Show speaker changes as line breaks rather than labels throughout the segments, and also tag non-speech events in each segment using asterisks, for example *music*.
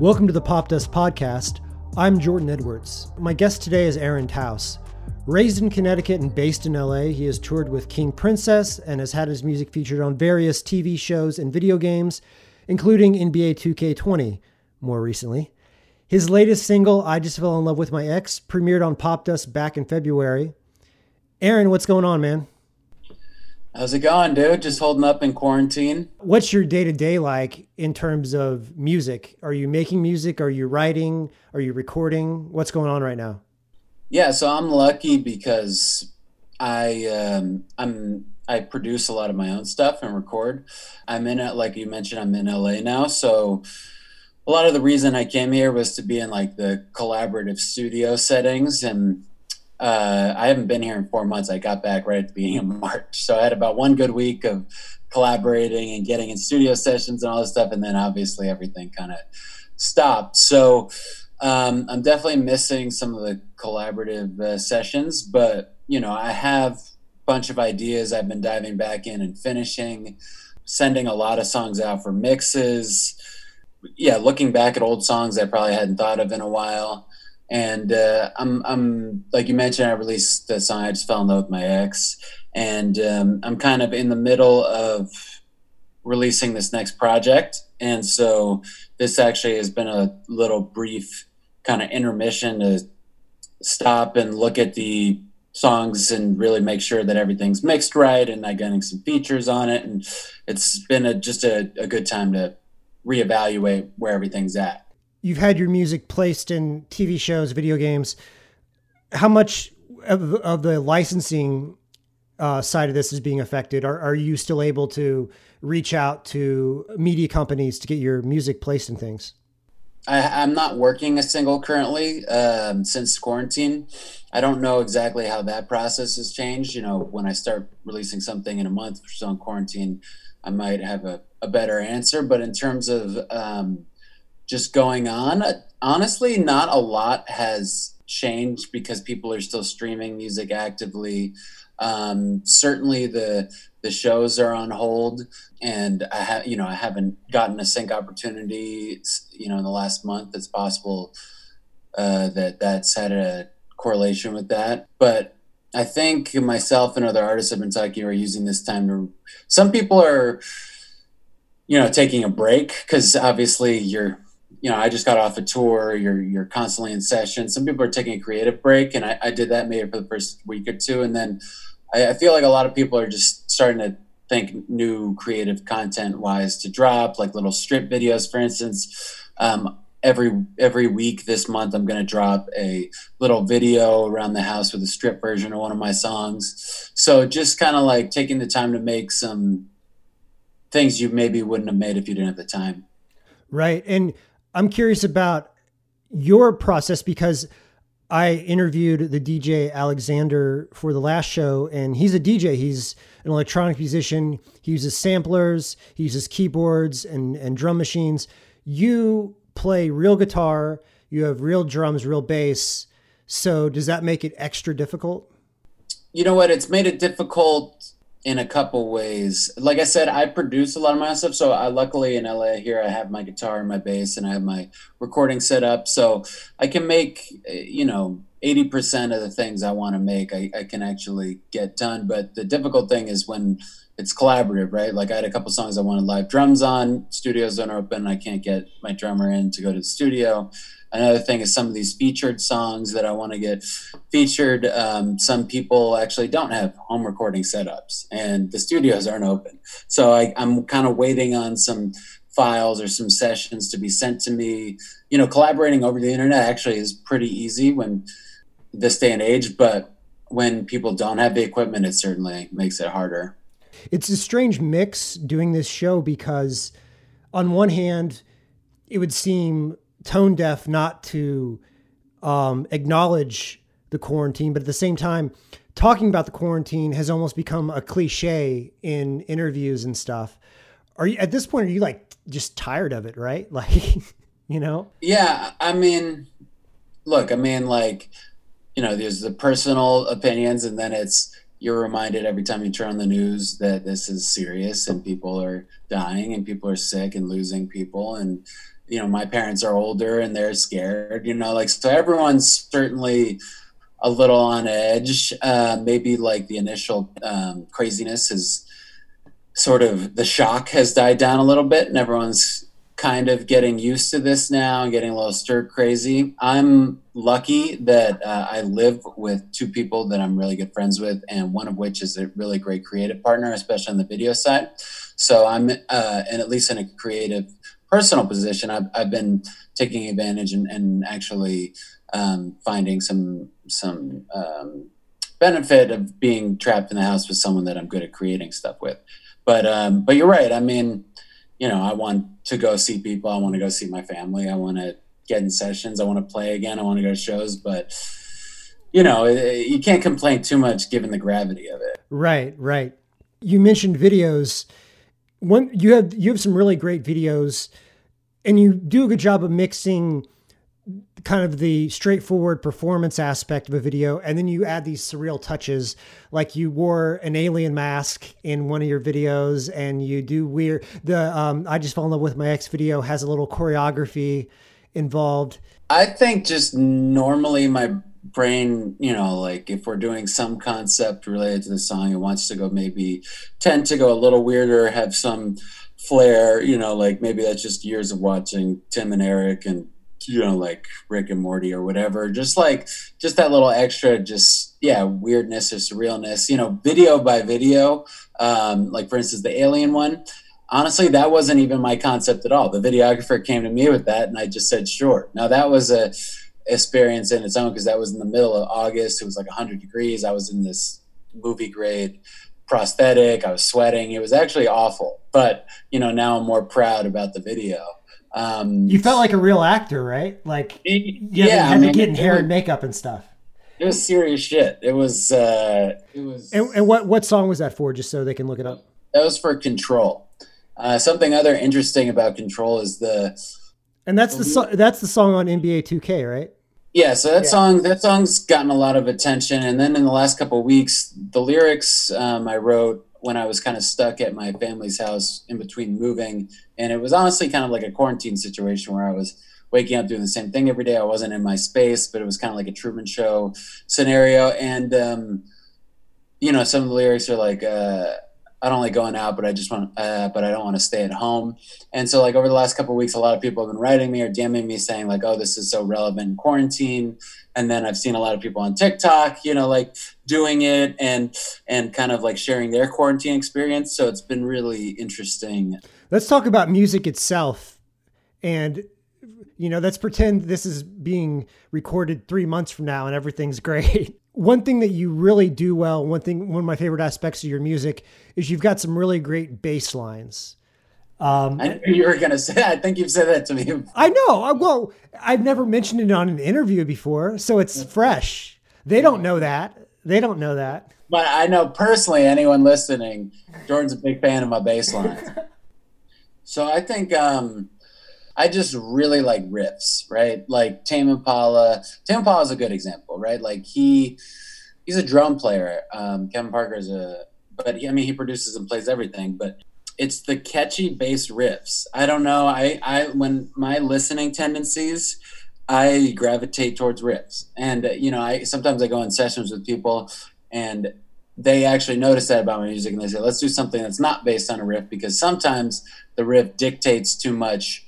Welcome to the Popdust Podcast. I'm Jordan Edwards. My guest today is Aaron Taos. Raised in Connecticut and based in LA, he has toured with King Princess and has had his music featured on various TV shows and video games, including NBA 2K20 more recently. His latest single, I Just Fell in Love with My Ex, premiered on Popdust back in February. Aaron, what's going on, man?
How's it going, dude? Just holding up in quarantine.
What's your day to day like in terms of music? Are you making music? Are you writing? Are you recording? What's going on right now?
Yeah, so I'm lucky because I um, I'm I produce a lot of my own stuff and record. I'm in it, like you mentioned, I'm in LA now, so a lot of the reason I came here was to be in like the collaborative studio settings and uh, I haven't been here in four months. I got back right at the beginning of *laughs* March. So I had about one good week of collaborating and getting in studio sessions and all this stuff. And then obviously everything kind of stopped. So um, I'm definitely missing some of the collaborative uh, sessions, but you know, I have a bunch of ideas I've been diving back in and finishing, sending a lot of songs out for mixes. Yeah, looking back at old songs I probably hadn't thought of in a while and uh, I'm I'm like you mentioned, I released the song "I Just Fell in Love with My Ex," and um, I'm kind of in the middle of releasing this next project, and so this actually has been a little brief kind of intermission to stop and look at the songs and really make sure that everything's mixed right and I'm getting some features on it, and it's been a, just a, a good time to reevaluate where everything's at
you've had your music placed in TV shows, video games. How much of, of the licensing uh, side of this is being affected? Are, are you still able to reach out to media companies to get your music placed in things?
I, am not working a single currently um, since quarantine. I don't know exactly how that process has changed. You know, when I start releasing something in a month or so in quarantine, I might have a, a better answer. But in terms of um, just going on. Honestly, not a lot has changed because people are still streaming music actively. Um, certainly, the the shows are on hold, and I have you know I haven't gotten a sync opportunity you know in the last month. It's possible uh, that that's had a correlation with that, but I think myself and other artists have been talking are using this time to. Some people are, you know, taking a break because obviously you're you know, I just got off a tour. You're you're constantly in session. Some people are taking a creative break, and I, I did that maybe for the first week or two, and then I, I feel like a lot of people are just starting to think new creative content wise to drop, like little strip videos, for instance. Um, every every week this month, I'm going to drop a little video around the house with a strip version of one of my songs. So just kind of like taking the time to make some things you maybe wouldn't have made if you didn't have the time.
Right, and I'm curious about your process because I interviewed the DJ Alexander for the last show, and he's a DJ. He's an electronic musician. He uses samplers, he uses keyboards and, and drum machines. You play real guitar, you have real drums, real bass. So, does that make it extra difficult?
You know what? It's made it difficult in a couple ways. Like I said, I produce a lot of my stuff. So I luckily in LA here I have my guitar and my bass and I have my recording set up. So I can make eh, you know 80% of the things I want to make I, I can actually get done. But the difficult thing is when it's collaborative, right? Like I had a couple songs I wanted live drums on, studios don't open, I can't get my drummer in to go to the studio. Another thing is some of these featured songs that I want to get featured. Um, some people actually don't have home recording setups, and the studios aren't open. So I, I'm kind of waiting on some files or some sessions to be sent to me. You know, collaborating over the internet actually is pretty easy when this day and age, but when people don't have the equipment, it certainly makes it harder.
It's a strange mix doing this show because, on one hand, it would seem tone deaf not to um, acknowledge the quarantine, but at the same time, talking about the quarantine has almost become a cliche in interviews and stuff. Are you at this point? Are you like just tired of it? Right? *laughs* Like, you know?
Yeah. I mean, look. I mean, like, you know, there's the personal opinions, and then it's you're reminded every time you turn on the news that this is serious and people are dying and people are sick and losing people. And you know my parents are older and they're scared you know like so everyone's certainly a little on edge. Uh, maybe like the initial um, craziness is sort of the shock has died down a little bit and everyone's kind of getting used to this now and getting a little stir crazy. I'm lucky that uh, I live with two people that I'm really good friends with, and one of which is a really great creative partner, especially on the video side. So I'm, uh, and at least in a creative personal position, I've, I've been taking advantage and, and actually um, finding some some um, benefit of being trapped in the house with someone that I'm good at creating stuff with. But um, but you're right. I mean, you know, I want to go see people. I want to go see my family. I want to get in sessions. I want to play again. I want to go to shows. But you know, you can't complain too much given the gravity of it.
Right, right. You mentioned videos. One, you have you have some really great videos, and you do a good job of mixing kind of the straightforward performance aspect of a video and then you add these surreal touches like you wore an alien mask in one of your videos and you do weird the um, i just fell in love with my ex video has a little choreography involved.
I think just normally my brain you know like if we're doing some concept related to the song it wants to go maybe tend to go a little weirder have some flair you know like maybe that's just years of watching tim and eric and you know like rick and morty or whatever just like just that little extra just yeah weirdness or surrealness you know video by video. Um, like for instance the alien one honestly that wasn't even my concept at all. The videographer came to me with that and i just said sure. Now that was a experience in its own because that was in the middle of august. It was like 100 degrees. I was in this movie grade prosthetic. I was sweating. It was actually awful. But you know now i'm more proud about the video
um, you felt like a real actor, right? Like, it, yeah, you had, I mean, to get in hair was, and makeup and stuff.
It was serious shit. It was. Uh, it was.
And, and, what what song was that for? Just so they can look it up.
That was for Control. Uh, something other interesting about Control is the.
And that's the, the so, that's the song on NBA 2K, right?
Yeah, so that yeah. song that song's gotten a lot of attention, and then in the last couple weeks, the lyrics um, I wrote when I was kind of stuck at my family's house in between moving. And it was honestly kind of like a quarantine situation where I was waking up doing the same thing every day. I wasn't in my space, but it was kind of like a Truman Show scenario. And, um, you know, some of the lyrics are like, uh, I don't like going out, but I just want, uh, but I don't want to stay at home. And so, like over the last couple weeks, a lot of people have been writing me or DMing me saying like, "Oh, this is so relevant in quarantine." And then I've seen a lot of people on TikTok, you know, like doing it and and kind of like sharing their quarantine experience. So it's been really interesting.
Let's talk about music itself, and you know, let's pretend this is being recorded three months from now and everything's *laughs* great one thing that you really do well, one thing, one of my favorite aspects of your music is you've got some really great bass lines.
Um, I knew you were going to say. I think you've said that to me.
I know. Well, I've never mentioned it on an interview before, so it's fresh. They don't know that. They don't know that.
But I know personally, anyone listening, Jordan's a big fan of my bass lines. *laughs* so I think um, I just really like riffs, right? Like Tame Impala. Tame Impala is a good example, right? Like he he's a drum player. Um, Kevin Parker is a, but he, I mean he produces and plays everything. But it's the catchy bass riffs. I don't know. I I when my listening tendencies. I gravitate towards riffs, and uh, you know, I sometimes I go in sessions with people, and they actually notice that about my music, and they say, "Let's do something that's not based on a riff," because sometimes the riff dictates too much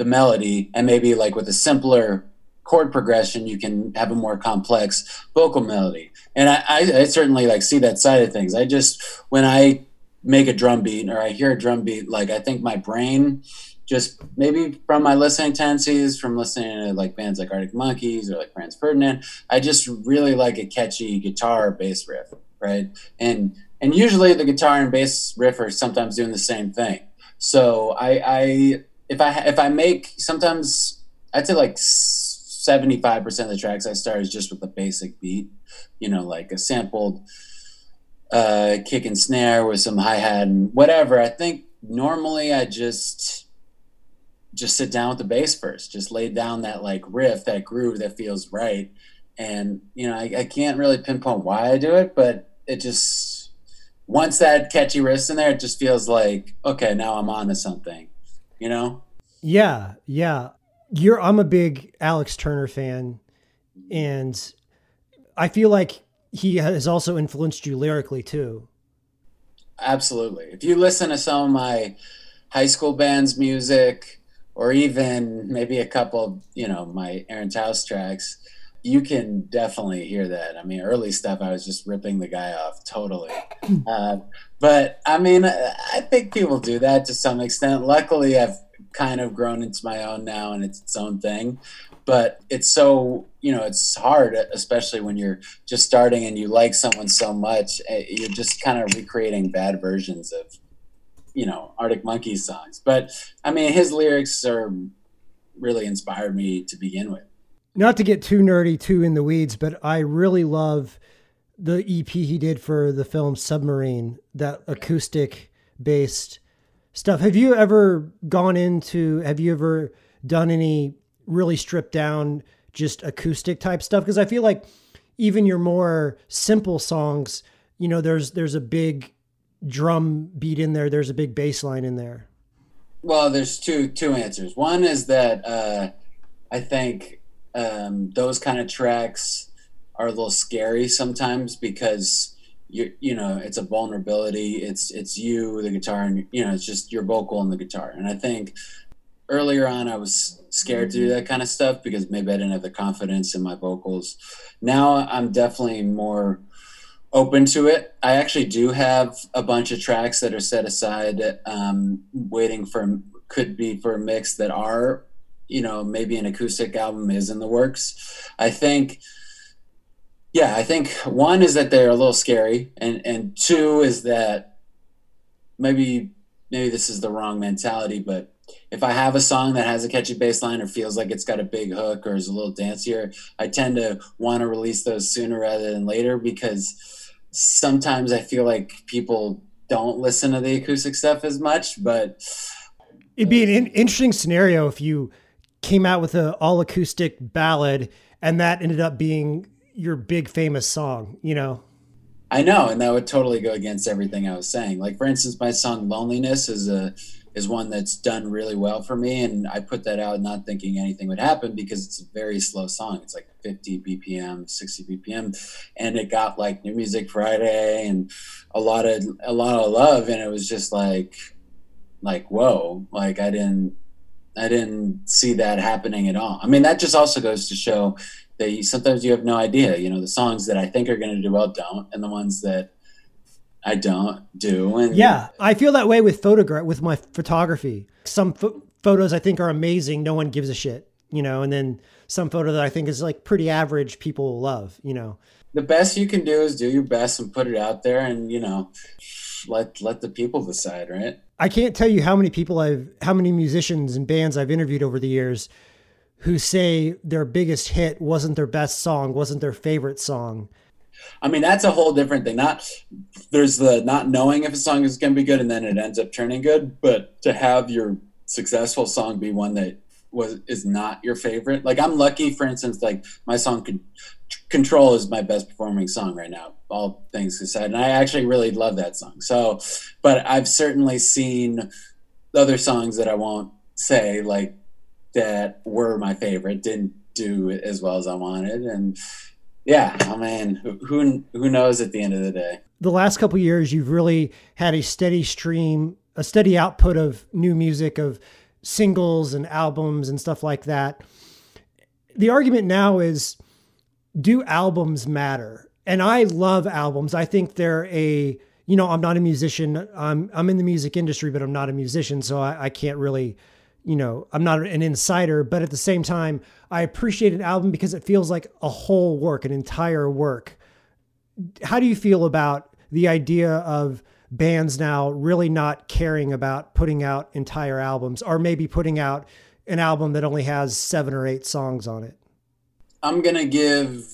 the melody and maybe like with a simpler chord progression you can have a more complex vocal melody. And I, I, I, certainly like see that side of things. I just when i make a drum beat or i hear a drum beat like i think my brain just maybe from my listening tendencies from listening to like bands like arctic monkeys or like franz ferdinand i just really like a catchy guitar bass riff right? And and usually the guitar and bass riff are sometimes doing the same thing. So i i if I if I make sometimes I'd say like seventy five percent of the tracks I start is just with a basic beat, you know, like a sampled uh, kick and snare with some hi hat and whatever. I think normally I just just sit down with the bass first, just lay down that like riff, that groove that feels right. And you know, I, I can't really pinpoint why I do it, but it just once that catchy riff's in there, it just feels like okay, now I'm on to something, you know?
Yeah, yeah. You're I'm a big Alex Turner fan, and I feel like he has also influenced you lyrically too.
Absolutely. If you listen to some of my high school band's music, or even maybe a couple, you know, my Aaron Taos tracks, you can definitely hear that. I mean, early stuff, I was just ripping the guy off totally. *clears throat* Uh, but I mean, I think people do that to some extent. Luckily, I've kind of grown into my own now and it's its own thing. But it's so, you know, it's hard, especially when you're just starting and you like someone so much. Eh, you're just kind of recreating bad versions of, you know, Arctic Monkeys songs. But I mean, his lyrics are really inspired me to begin with
not to get too nerdy, too in the weeds, but I really love the EP he did for the film Submarine, that acoustic based stuff. Have you ever gone into, have you ever done any really stripped down, just acoustic type stuff? Because I feel like even your more simple songs, you know, there's, there's a big drum beat in there. There's a big bass line in there.
Well, there's two, two answers. One is that, uh, I think um, those kind of tracks are a little scary sometimes because you you know it's a vulnerability. It's it's you the guitar and you know it's just your vocal and the guitar. And i think earlier on i was scared to do that kind of stuff because maybe i didn't have the confidence in my vocals. Now i'm definitely more open to it. I actually do have a bunch of tracks that are set aside um, waiting for could be for a mix that are you know maybe an acoustic album is in the works. I think yeah i think one is that they're a little scary and and two is that maybe maybe this is the wrong mentality but if i have a song that has a catchy bass line or feels like it's got a big hook or is a little dancier i tend to want to release those sooner rather than later because sometimes i feel like people don't listen to the acoustic stuff as much but
it'd be an interesting scenario if you came out with an all acoustic ballad and that ended up being your big famous song, you know?
I know, and that would totally go against everything I was saying. Like for instance, my song "Loneliness" is a is one that's done really well for me, and I put that out not thinking anything would happen because it's a very slow song. It's like 50 BPM, 60 BPM, and it got like New Music Friday and a lot of a lot of love, and it was just like like whoa, like I didn't I didn't see that happening at all. I mean, that just also goes to show that you, sometimes you have no idea. You know, the songs that I think are going to do well don't, and the ones that I don't do. And
yeah, I feel that way with photograph with my photography. Some fo- photos I think are amazing, no one gives a shit. You know, and then some photo that I think is like pretty average, people love. You know,
the best you can do is do your best and put it out there, and you know, let let the people decide, right?
I can't tell you how many people I've, how many musicians and bands I've interviewed over the years who say their biggest hit wasn't their best song, wasn't their favorite song.
I mean, that's a whole different thing. Not there's the not knowing if a song is going to be good and then it ends up turning good, but to have your successful song be one that was is not your favorite. Like I'm lucky, for instance, like my song could Control is my best performing song right now, all things aside. And I actually really love that song. So, but I've certainly seen other songs that I won't say, like that were my favorite, didn't do as well as I wanted. And yeah, I mean, who, who knows at the end of the day?
The last couple years, you've really had a steady stream, a steady output of new music, of singles and albums and stuff like that. The argument now is, do albums matter? And I love albums. I think they're a, you know, I'm not a musician. I'm I'm in the music industry, but I'm not a musician, so I, I can't really, you know, I'm not an insider. But at the same time, I appreciate an album because it feels like a whole work, an entire work. How do you feel about the idea of bands now really not caring about putting out entire albums, or maybe putting out an album that only has seven or eight songs on it?
I'm gonna give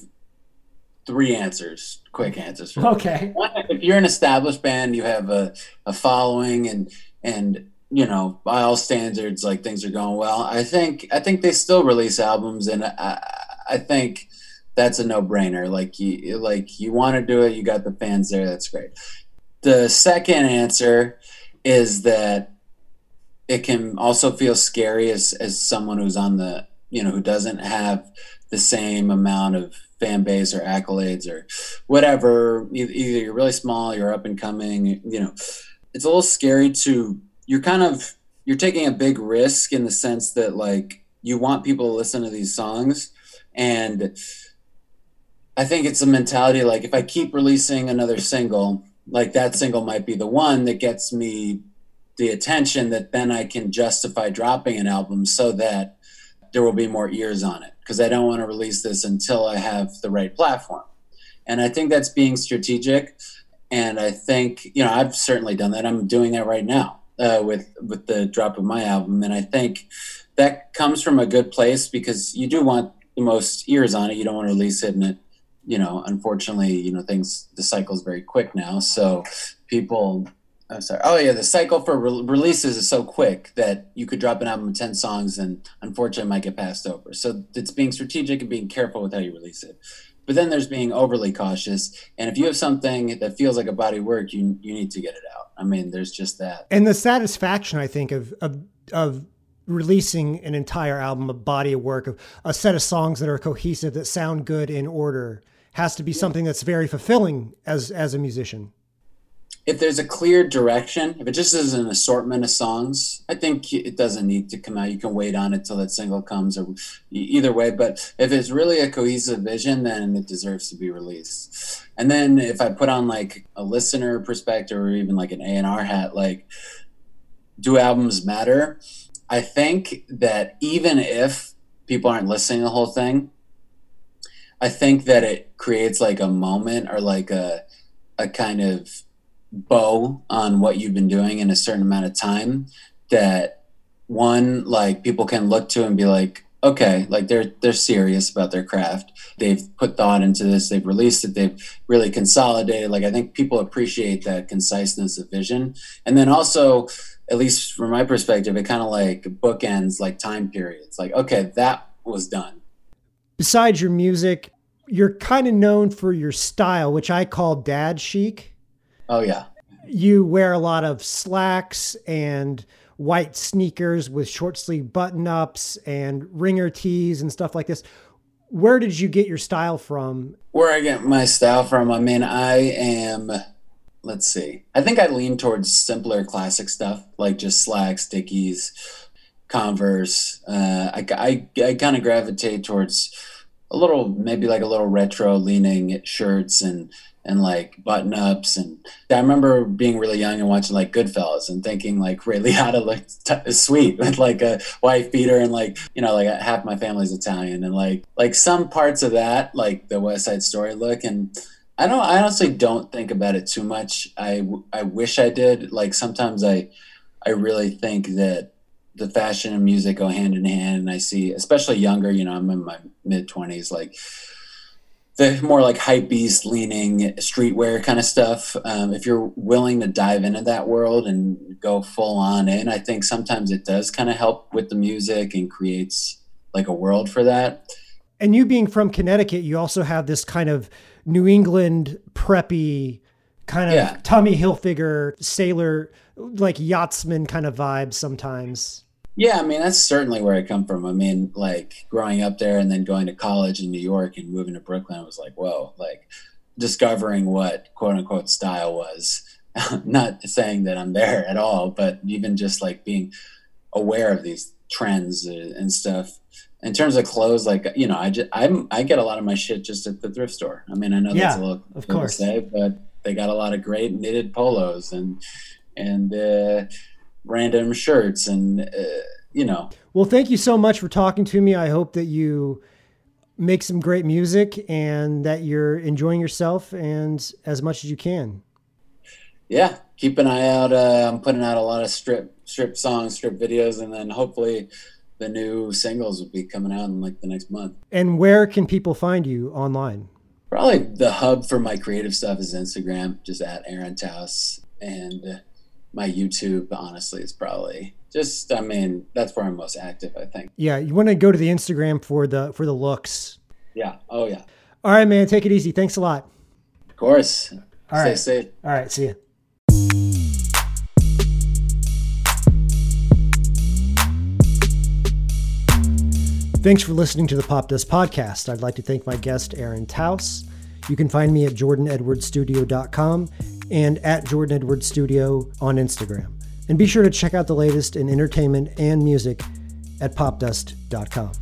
three answers, quick answers. *laughs*
okay.
One, if you're an established band, you have a, a following, and and you know by all standards, like things are going well. I think I think they still release albums, and I I think that's a no-brainer. Like you like you want to do it, you got the fans there, that's great. The second answer is that it can also feel scary as as someone who's on the you know who doesn't have the same amount of fan base or accolades or whatever either you're really small you're up and coming you know it's a little scary to you're kind of you're taking a big risk in the sense that like you want people to listen to these songs and i think it's a mentality like if i keep releasing another single like that single might be the one that gets me the attention that then i can justify dropping an album so that there will be more ears on it because I don't want to release this until I have the right platform. And I think that's being strategic. And I think, you know, I've certainly done that. I'm doing that right now uh, with with the drop of my album. And I think that comes from a good place because you do want the most ears on it. You don't want to release it and it, you know, unfortunately, you know, things the cycle is very quick now. So people I'm sorry. Oh yeah, the cycle for re- releases is so quick that you could drop an album of ten songs and unfortunately might get passed over. So it's being strategic and being careful with how you release it. But then there's being overly cautious. And if you have something that feels like a body work, you you need to get it out. I mean, there's just that.
And the satisfaction, I think, of of of releasing an entire album, a body of work, of a set of songs that are cohesive, that sound good in order, has to be something that's very fulfilling as as a musician
if there's a clear direction, if it just is an assortment of songs, I think it doesn't need to come out. You can wait on it till that single comes, or either way. But if it's really a cohesive vision, then it deserves to be released. And then if I put on like a listener perspective, or even like an A and R hat, like do albums matter? I think that even if people aren't listening to the whole thing, I think that it creates like a moment or like a a kind of bow on what you've been doing in a certain amount of time that one like people can look to and be like okay like they're they're serious about their craft. They've put thought into this. They've released it. They've really consolidated. Like i think people appreciate that conciseness of vision. And then also at least from my perspective it kind of like bookends like time periods. Like okay that was done
besides your music you're kind of known for your style which i call dad chic
Oh yeah.
You wear a lot of slacks and white sneakers with short sleeve button ups and ringer tees and stuff like this. Where did you get your style from?
Where I get my style from, I mean, I am let's see. I think I lean towards simpler classic stuff like just slacks, Dickies, Converse. Uh, I, I, I kind of gravitate towards a little, maybe like a little retro leaning shirts and and like button ups. And I remember being really young and watching like Goodfellas and thinking like Ray Liotta looked t- sweet *laughs* with like a wife beater and like, you know, like half my family's Italian and like, like some parts of that, like the West Side Story look. And I don't, I honestly don't think about it too much. I, I wish I did. Like sometimes I, I really think that the fashion and music go hand in hand. And I see, especially younger, you know, I'm in my mid twenties, like, the more like hype beast leaning streetwear kind of stuff. Um, if you're willing to dive into that world and go full on in, I think sometimes it does kind of help with the music and creates like a world for that.
And you being from Connecticut, you also have this kind of New England preppy kind of yeah. Tommy Hilfiger sailor, like yachtsman kind of vibe sometimes.
Yeah, I mean that's certainly where I come from. I mean, like growing up there and then going to college in New York and moving to Brooklyn, I was like, whoa, like discovering what quote unquote style was. *laughs* Not saying that I'm there at all, but even just like being aware of these trends and stuff. In terms of clothes, like you know, I just I'm I get a lot of my shit just at the thrift store. I mean, I know yeah, that's a little
of course, say,
but they got a lot of great knitted polos and and. uh random shirts and uh, you know.
Well, thank you so much for talking to me. I hope that you make some great music and that you're enjoying yourself and as much as you can.
Yeah, keep an eye out. Uh, I'm putting out a lot of strip strip songs, strip videos, and then hopefully the new singles will be coming out in like the next month.
And where can people find you online?
Probably the hub for my creative stuff is Instagram, just at Aaron Taos, and my YouTube, honestly, is probably just. I mean, that's where I'm most active. I think.
Yeah, you want to go to the Instagram for the for the looks.
Yeah. Oh yeah.
All right, man. Take it easy. Thanks a lot.
Of course.
All
Stay
right.
safe.
All right. See you. Thanks for listening to the Popdust Podcast. I'd like to thank my guest, Aaron Taos. You can find me at jordanedwardsstudio.com and at Jordan Edwards Studio on Instagram. And be sure to check out the latest in entertainment and music at popdust.com.